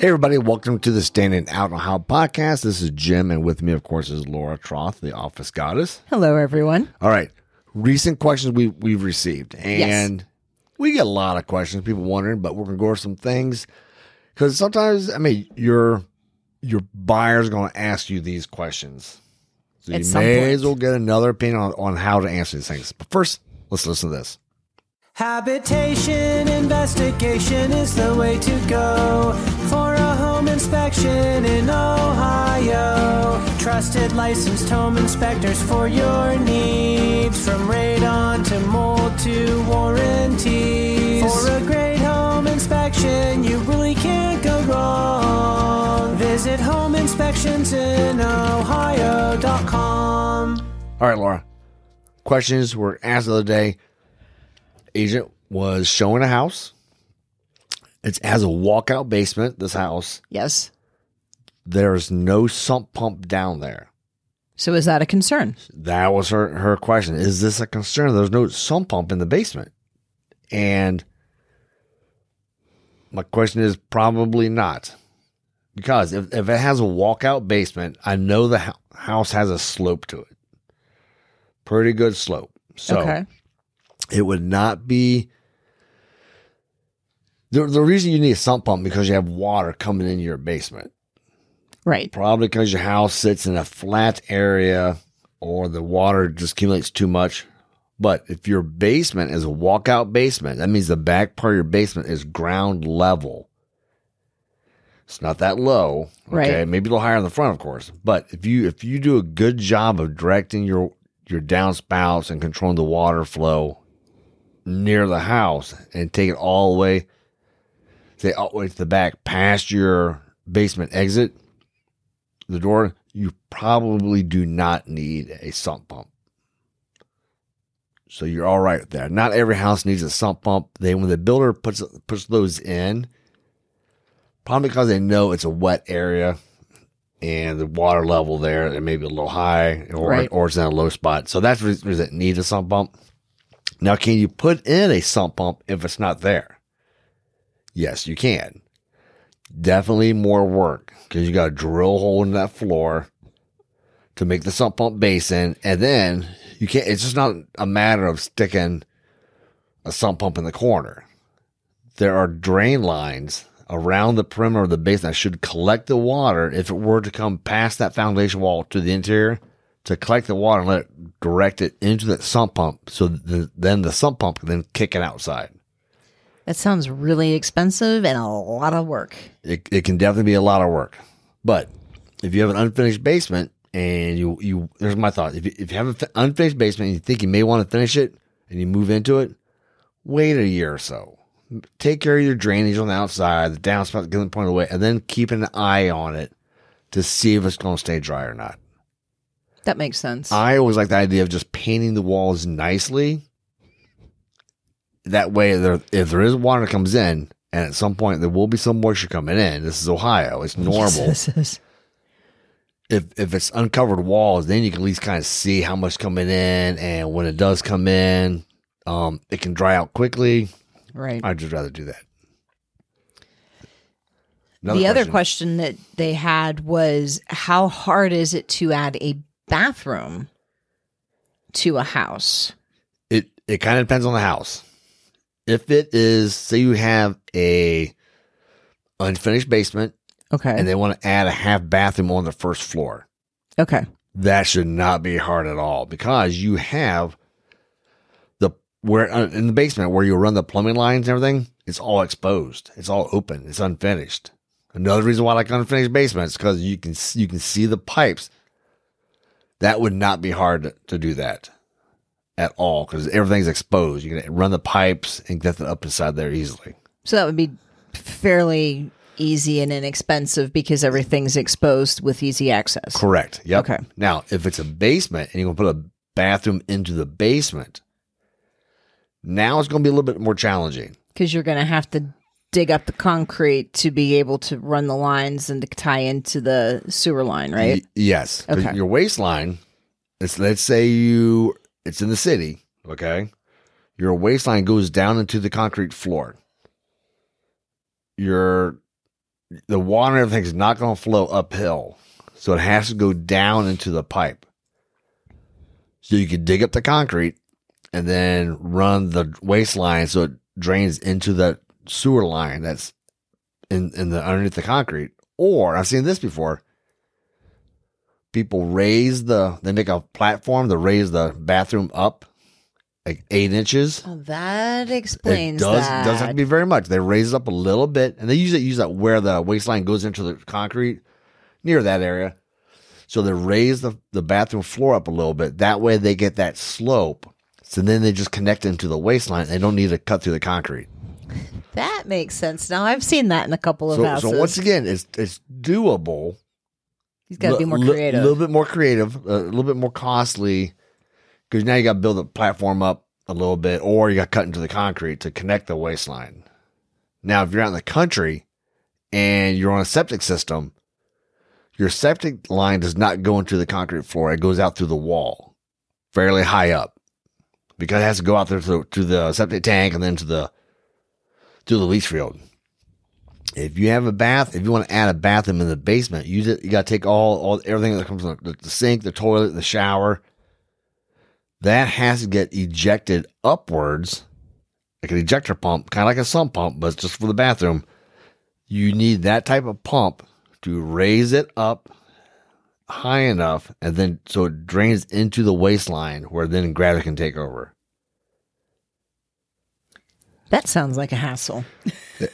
Hey, everybody, welcome to the Standing Out in Ohio podcast. This is Jim, and with me, of course, is Laura Troth, the office goddess. Hello, everyone. All right, recent questions we, we've received, and Yes. we get a lot of questions, people wondering, but we're going to go over some things because sometimes, I mean, your your buyer's going to ask you these questions. So you some may point. as well get another opinion on, on how to answer these things. But first, let's listen to this. Habitation investigation is the way to go for a home inspection in Ohio. Trusted licensed home inspectors for your needs, from radon to mold to warranties. For a great home inspection, you really can't go wrong. Visit homeinspectionsinohio.com. All right, Laura. Questions were asked the other day. Agent was showing a house. It has a walkout basement, this house. Yes. There's no sump pump down there. So is that a concern? That was her, her question. Is this a concern? There's no sump pump in the basement. And my question is probably not. Because if, if it has a walkout basement, I know the hou- house has a slope to it. Pretty good slope. So okay. it would not be the, the reason you need a sump pump because you have water coming into your basement. Right. probably because your house sits in a flat area or the water just accumulates too much. But if your basement is a walkout basement that means the back part of your basement is ground level. It's not that low okay? Right. maybe a little higher in the front of course. But if you if you do a good job of directing your your downspouts and controlling the water flow near the house and take it all the way say all the way to the back past your basement exit the door you probably do not need a sump pump. So you're all right there not every house needs a sump pump. They when the builder puts puts those in probably because they know it's a wet area and the water level there it may be a little high or, Right. or it's in a low spot. So that's reason it needs a sump pump. Now can you put in a sump pump if it's not there yes you can definitely more work because you got to drill a hole in that floor to make the sump pump basin, and then you can't. It's just not a matter of sticking a sump pump in the corner. There are drain lines around the perimeter of the basin that should collect the water if it were to come past that foundation wall to the interior to collect the water and let it direct it into the sump pump. So the, then the sump pump can then kick it outside. That sounds really expensive and a lot of work. it, it can definitely be a lot of work. But if you have an unfinished basement and you, you there's my thought. If you, if you have an unfinished basement and you think you may want to finish it and you move into it, wait a year or so. Take care of your drainage on the outside, the downspout, get them pointed away, and then keep an eye on it to see if it's going to stay dry or not. That makes sense. I always like the idea of just painting the walls nicely. That way, there, if there is water that comes in, and at some point there will be some moisture coming in, this is Ohio, it's normal. This is- if if it's uncovered walls, then you can at least kind of see how much coming in, and when it does come in, um, it can dry out quickly. right. I'd just rather do that. Another the other question that they had was how hard is it to add a bathroom to a house? it it kind of depends on the house. If it is, say you have a unfinished basement Okay. and they want to add a half bathroom on the first floor, okay. that should not be hard at all because you have the where uh, in the basement where you run the plumbing lines and everything. It's all exposed. It's all open. It's unfinished. Another reason why I like unfinished basements because you can you can see the pipes. That would not be hard to, to do that at all because everything's exposed. You can run the pipes and get that up inside there easily. So that would be fairly easy and inexpensive because everything's exposed with easy access. Correct. Yep. Okay. Now, if it's a basement and you're going to put a bathroom into the basement, now it's going to be a little bit more challenging. Because you're going to have to dig up the concrete to be able to run the lines and to tie into the sewer line, right? Y- yes. Okay. Your waste line, it's, let's say you, it's in the city, okay? Your waste line goes down into the concrete floor. Your, the water and everything is not going to flow uphill. So it has to go down into the pipe. So you can dig up the concrete and then run the waste line so it drains into the sewer line that's in, in the underneath the concrete. Or I've seen this before people raise the they make a platform to raise the bathroom up like eight inches. Oh, that It explains does that. doesn't have to be very much. They raise it up a little bit, and they usually use that where the waste line goes into the concrete near that area. So they raise the, the bathroom floor up a little bit. That way they get that slope. So then they just connect into the waste line. They don't need to cut through the concrete. That makes sense. Now I've seen that in a couple of So, houses. so once again, it's it's doable. He's got to be more creative. A little bit more creative, uh, a little bit more costly, because now you got to build the platform up a little bit, or you got to cut into the concrete to connect the waste line. Now, if you're out in the country and you're on a septic system, your septic line does not go into the concrete floor; it goes out through the wall, fairly high up, because it has to go out there to, to the septic tank and then to the to the leach field. If you have a bath, if you want to add a bathroom in the basement, you just, you got to take all all everything that comes from the, the sink, the toilet, the shower. That has to get ejected upwards, like an ejector pump, kind of like a sump pump, but it's just for the bathroom. You need that type of pump to raise it up high enough, and then so it drains into the waste line, where then gravity can take over. that sounds like a hassle.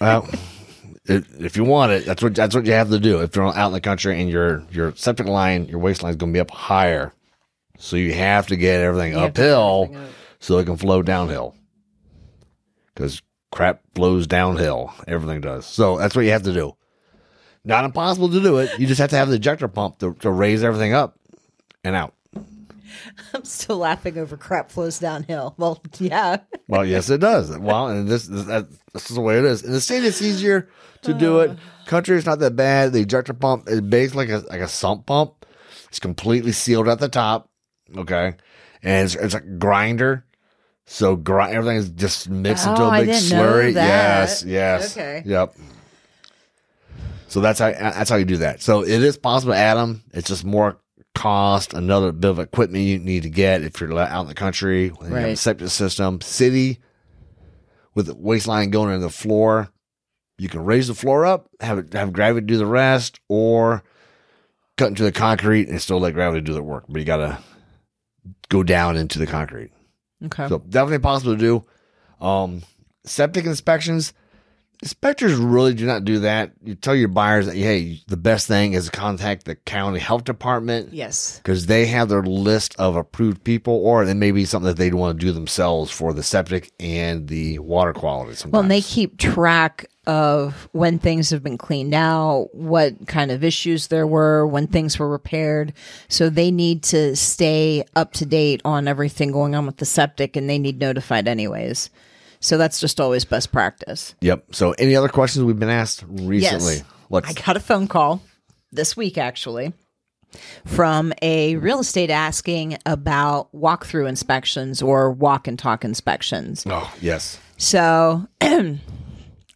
Well, if you want it, that's what that's what you have to do. If you're out in the country and your your septic line, your waste line is going to be up higher, so you have to get everything You uphill everything up. so it can flow downhill. Because crap flows downhill, everything does. So that's what you have to do. Not impossible to do it. You just have to have the ejector pump to, to raise everything up and out. I'm still laughing over crap flows downhill. Well, yeah. Well, yes, it does. Well, and this this, this is the way it is. In the state, it's easier to do it. Country, it's not that bad. The ejector pump is basically like a like a sump pump. It's completely sealed at the top. Okay, and it's, it's a grinder. So grind everything is just mixed into oh, a big slurry. Yes, yes. Okay. Yep. So that's how that's how you do that. So it is possible Adam. It's just more cost, another bit of equipment you need to get if you're out in the country. When you have a Right. septic system, city with the waste line going into the floor. You can raise the floor up, have it have gravity do the rest, or cut into the concrete and still let gravity do the work. But you gotta go down into the concrete. Okay. So definitely possible to do. Um, septic inspections. Inspectors really do not do that. You tell your buyers that hey, the best thing is to contact the county health department yes. because they have their list of approved people, or it may be something that they'd want to do themselves for the septic and the water quality. Sometimes. Well, and they keep track of when things have been cleaned out, what kind of issues there were, when things were repaired. So they need to stay up to date on everything going on with the septic and they need notified anyways. So that's just always best practice. Yep. So, any other questions we've been asked recently? Yes. Let's I got a phone call this week actually from a real estate asking about walkthrough inspections or walk and talk inspections. Oh, yes. So I'm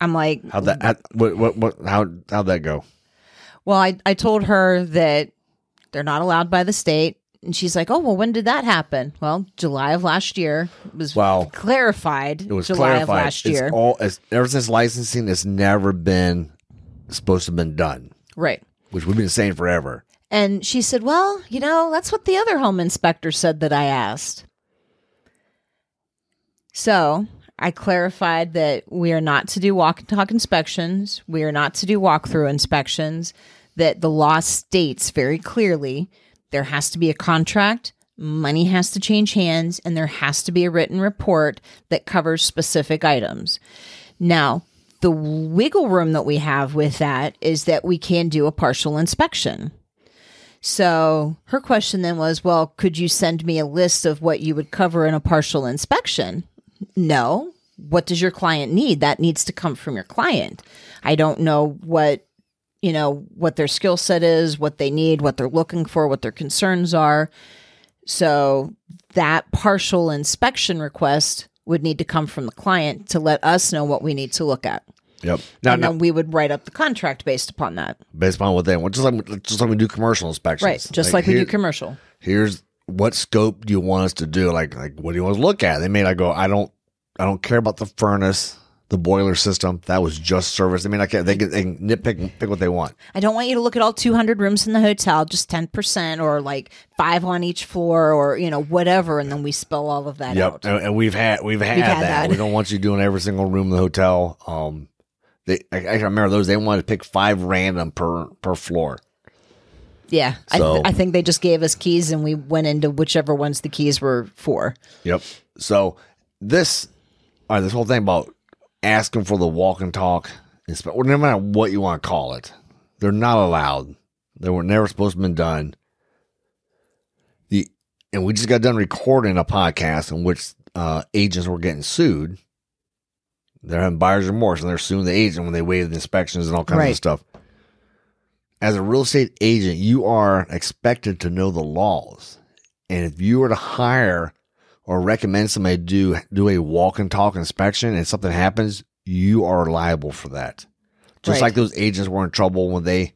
like, How'd that? How, what? What? What? How? How'd that go? Well, I, I told her that they're not allowed by the state. And she's like, oh, well, when did that happen? Well, July of last year was Wow. clarified. It was July clarified. of last year. It's all it's, ever since licensing, it's never been supposed to have been done, right. which we've been saying forever. And she said, well, you know, that's what the other home inspector said that I asked. So I clarified that we are not to do walk and talk inspections. We are not to do walkthrough inspections. That the law states very clearly there has to be a contract, money has to change hands, and there has to be a written report that covers specific items. Now, the wiggle room that we have with that is that we can do a partial inspection. So her question then was, well, could you send me a list of what you would cover in a partial inspection? No. What does your client need? That needs to come from your client. I don't know what, you know, what their skill set is, what they need, what they're looking for, what their concerns are. So that partial inspection request would need to come from the client to let us know what we need to look at. Yep. Now, and now then we would write up the contract based upon that. based upon what they want, just like just like we do commercial inspections, Right. Just like, we here- do commercial. Here's what scope do you want us to do? Like, like what do you want to look at? They may not go. I don't. I don't care about the furnace, the boiler system. That was just service. I mean, I can't. They can, they can nitpick pick what they want. I don't want you to look at all 200 rooms in the hotel, just 10% or like five on each floor or, you know, whatever. And then we spell all of that Yep. out. And, and we've had we've had, had that. that. We don't want you doing every single room in the hotel. Um, they I, I remember those. They wanted to pick five random per per floor. Yeah. I, th- I think they just gave us keys and we went into whichever ones the keys were for. Yep. So this, all right, this whole thing about asking for the walk and talk, or no matter what you want to call it, they're not allowed. They were never supposed to have been done. The and we just got done recording a podcast in which uh, agents were getting sued. They're having buyer's remorse and they're suing the agent when they waived the inspections and all kinds Right. of stuff. As a real estate agent, you are expected to know the laws. And if you were to hire or recommend somebody do do a walk and talk inspection and something happens, you are liable for that. Just Right. like those agents were in trouble when they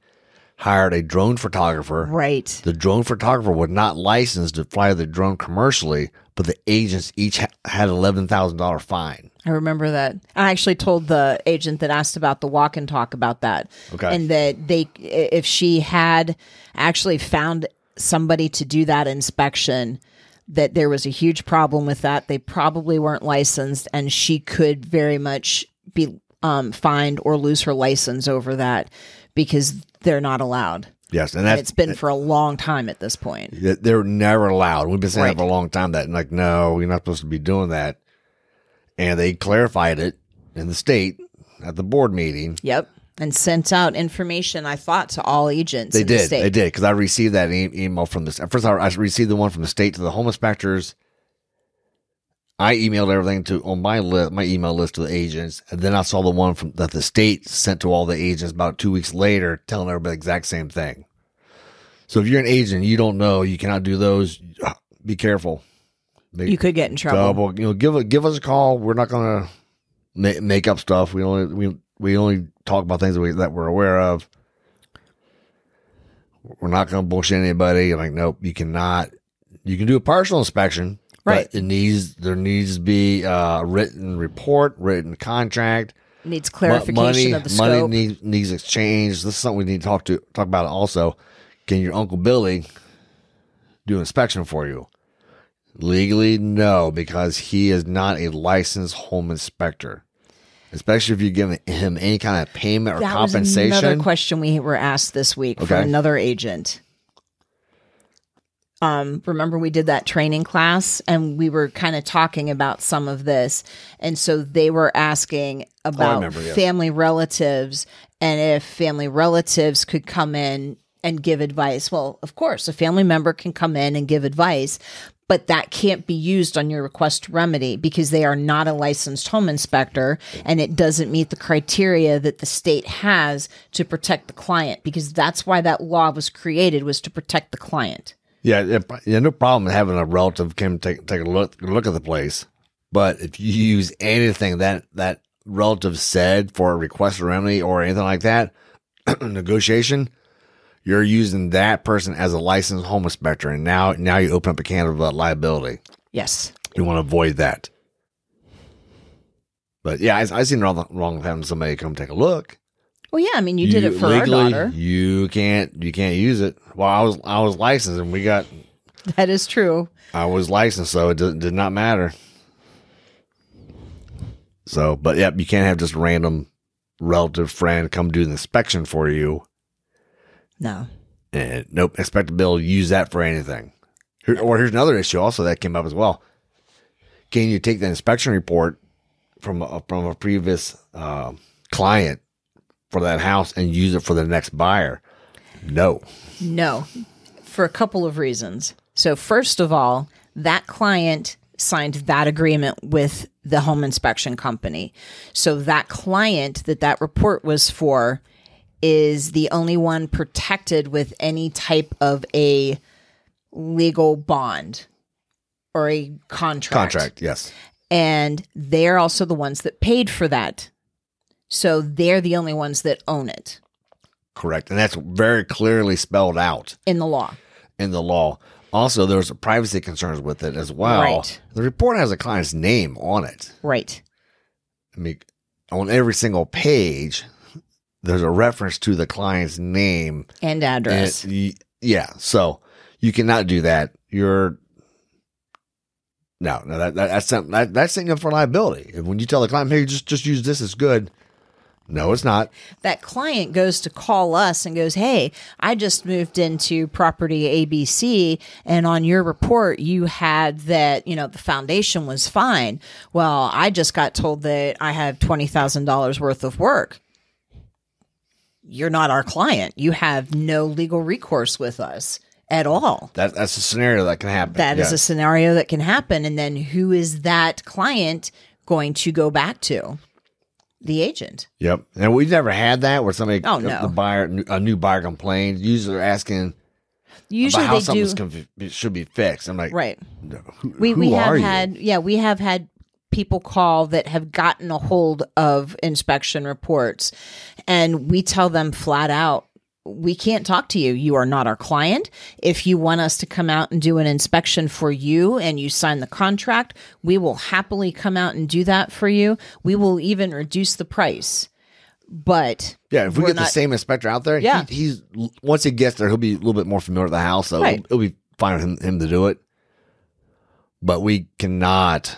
hired a drone photographer. Right. The drone photographer was not licensed to fly the drone commercially, but the agents each ha- had eleven thousand dollar fine. I remember that. I actually told the agent that asked about the walk and talk about that. Okay. And that they, if she had actually found somebody to do that inspection, that there was a huge problem with that. They probably weren't licensed, and she could very much be um, fined or lose her license over that because they're not allowed. Yes, and And it's been for a long time at this point. they're never allowed. We've been saying Right. for a long time that like no, you're not supposed to be doing that. And they clarified it in the state at the board meeting. Yep. And sent out information, I thought, to all agents. They in the did. state. They did because I received that e- email from this. At first, I I received the one from the state to the home inspectors. I emailed everything to on my list, my email list to the agents, and then I saw the one from that the state sent to all the agents about two weeks later, telling everybody the exact same thing. So if you're an agent, you don't know, you cannot do those. Uh, be careful. Make- You could get in trouble. You know, give a, give us a call. We're not gonna ma- make up stuff. We only we we only talk about things that, we, that we're aware of. We're not gonna bullshit anybody. I'm like, nope, you cannot. You can do a partial inspection, Right. But it needs there needs to be a written report, written contract. Needs Mo- clarification money, of the money scope. needs needs exchange. This is something we need to talk to talk about. Also, can your uncle Billy do an inspection for you? Legally, no, because he is not a licensed home inspector. Especially if you're giving him any kind of payment or that was another question we were asked this week from another agent. Um, remember we did that training class and we were kind of talking about some of this, and so they were asking about Oh, remember, yes. family relatives and if family relatives could come in and give advice. Well, of course, a family member can come in and give advice, but that can't be used on your request to remedy because they are not a licensed home inspector and it doesn't meet the criteria that the state has to protect the client because that's why that law was created was to protect the client. Yeah, yeah, yeah, no problem having a relative come take take a look look at the place. But if you use anything that that relative said for a request or remedy or anything like that, negotiation, you're using that person as a licensed home inspector, and now now you open up a can of uh, liability. Yes. You want to avoid that. But yeah, I, I seen wrong wrong with having somebody come take a look. Well, yeah, I mean, you, did it for legally, our daughter. You can't you can't use it. Well, I was I was licensed, and we got That is true. I was licensed, so it did, did not matter. So, but yeah, you can't have just random relative friend come do the inspection for you. No. And nope, expect to be able to use that for anything. Here, or here's another issue also that came up as well. Can you take the inspection report from a, from a previous uh, client for that house and use it for the next buyer. No. No, for a couple of reasons. So, first of all, that client signed that agreement with the home inspection company. So, that client that that report was for is the only one protected with any type of a legal bond or a contract. Contract, yes. And they're also the ones that paid for that. So, they're the only ones that own it Correct. And that's very clearly spelled out in the law. in the law. Also, there's privacy concerns with it as well. Right. The report has a client's name on it. Right. I mean, on every single page, there's a reference to the client's name. And And address. yeah, so you cannot do that. You're no, no, that, that that's something that, that's setting up for liability. And when you tell the client, "Hey, just just use this, it's good," no, it's not. that client goes to call us and goes, Hey, I just moved into property ABC, and on your report, you had that, you know, the foundation was fine. Well, I just got told that I have $20,000 worth of work. You're not our client. You have no legal recourse with us at all. That that's a scenario that can happen. That is a scenario that can happen. And then who is that client going to go back to? The agent. Yep. And we've never had that where somebody, Oh, no. the buyer, a new buyer complains. Usually they're asking Usually about how they do. something should be fixed. I'm like, Right. who, we who we have you? had yeah we have had people call that have gotten a hold of inspection reports and we tell them flat out we can't talk to you you are not our client if you want us to come out and do an inspection for you and you sign the contract we will happily come out and do that for you we will even reduce the price but Yeah, if we get the same inspector out there, Yeah. he, he's once he gets there, he'll be a little bit more familiar with the house, so Right. it'll, it'll be fine with him, him to do it. But we cannot.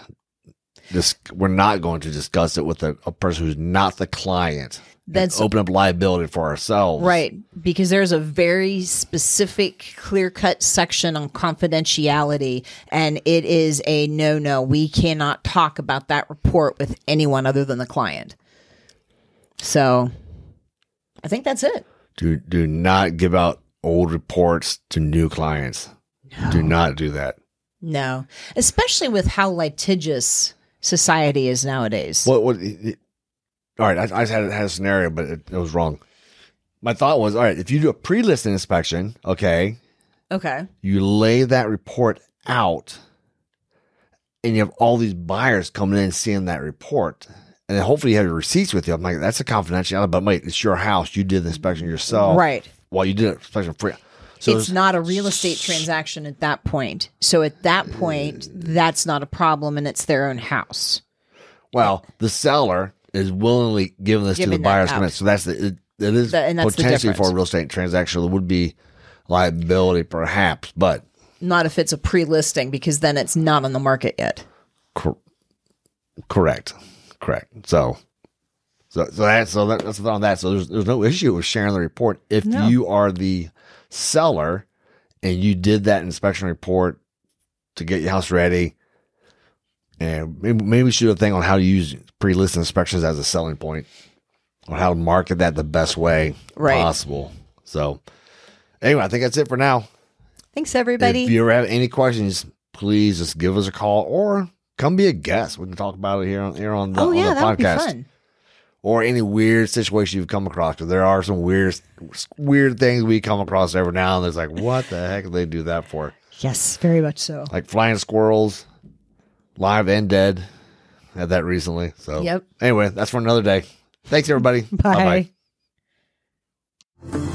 This we're not going to discuss it with a, a person who's not the client. That's- open up liability for ourselves, Right. Because there's a very specific, clear cut section on confidentiality, and it is a no no. We cannot talk about that report with anyone other than the client. So I think that's it. Do do not give out old reports to new clients. Do not do that. No. Especially with how litigious society is nowadays. What? What? it- it- all right, I, I had, had a scenario, but it, it was wrong. My thought was, all right, if you do a pre-listing inspection, okay, Okay. you lay that report out, and you have all these buyers coming in and seeing that report, and then hopefully you have your receipts with you. I'm like, that's a confidentiality, but wait, it's your house. You did the inspection yourself, Right. Well, you did an inspection free. So it's not a real estate transaction at that point. So at that point, that's not a problem and it's their own house. Well, the seller is willingly giving this to the that buyers out. So that's the it, it is The- and that's the potentially for a difference. real estate transaction. There would be liability, perhaps, but Not if it's a pre listing because then it's not on the market yet. cor- correct, correct. So, so so that so that, that's on that. So there's there's no issue with sharing the report if No. you are the seller and you did that inspection report to get your house ready. And maybe, maybe we should do a thing on how to use pre-listing inspections as a selling point, on how to market that the best way Right. possible. So, anyway, I think that's it for now. Thanks, everybody. If you ever have any questions, please just give us a call or come be a guest. We can talk about it here on here on the, oh, on yeah, the that would be podcast. Or any weird situation you've come across. Because there are some weird weird things we come across every now and then. It's like, what the heck did they do that for? Yes, very much so. Like flying squirrels, live and dead. Had that recently. So Yep. anyway, that's for another day. Thanks everybody. Bye. Bye-bye.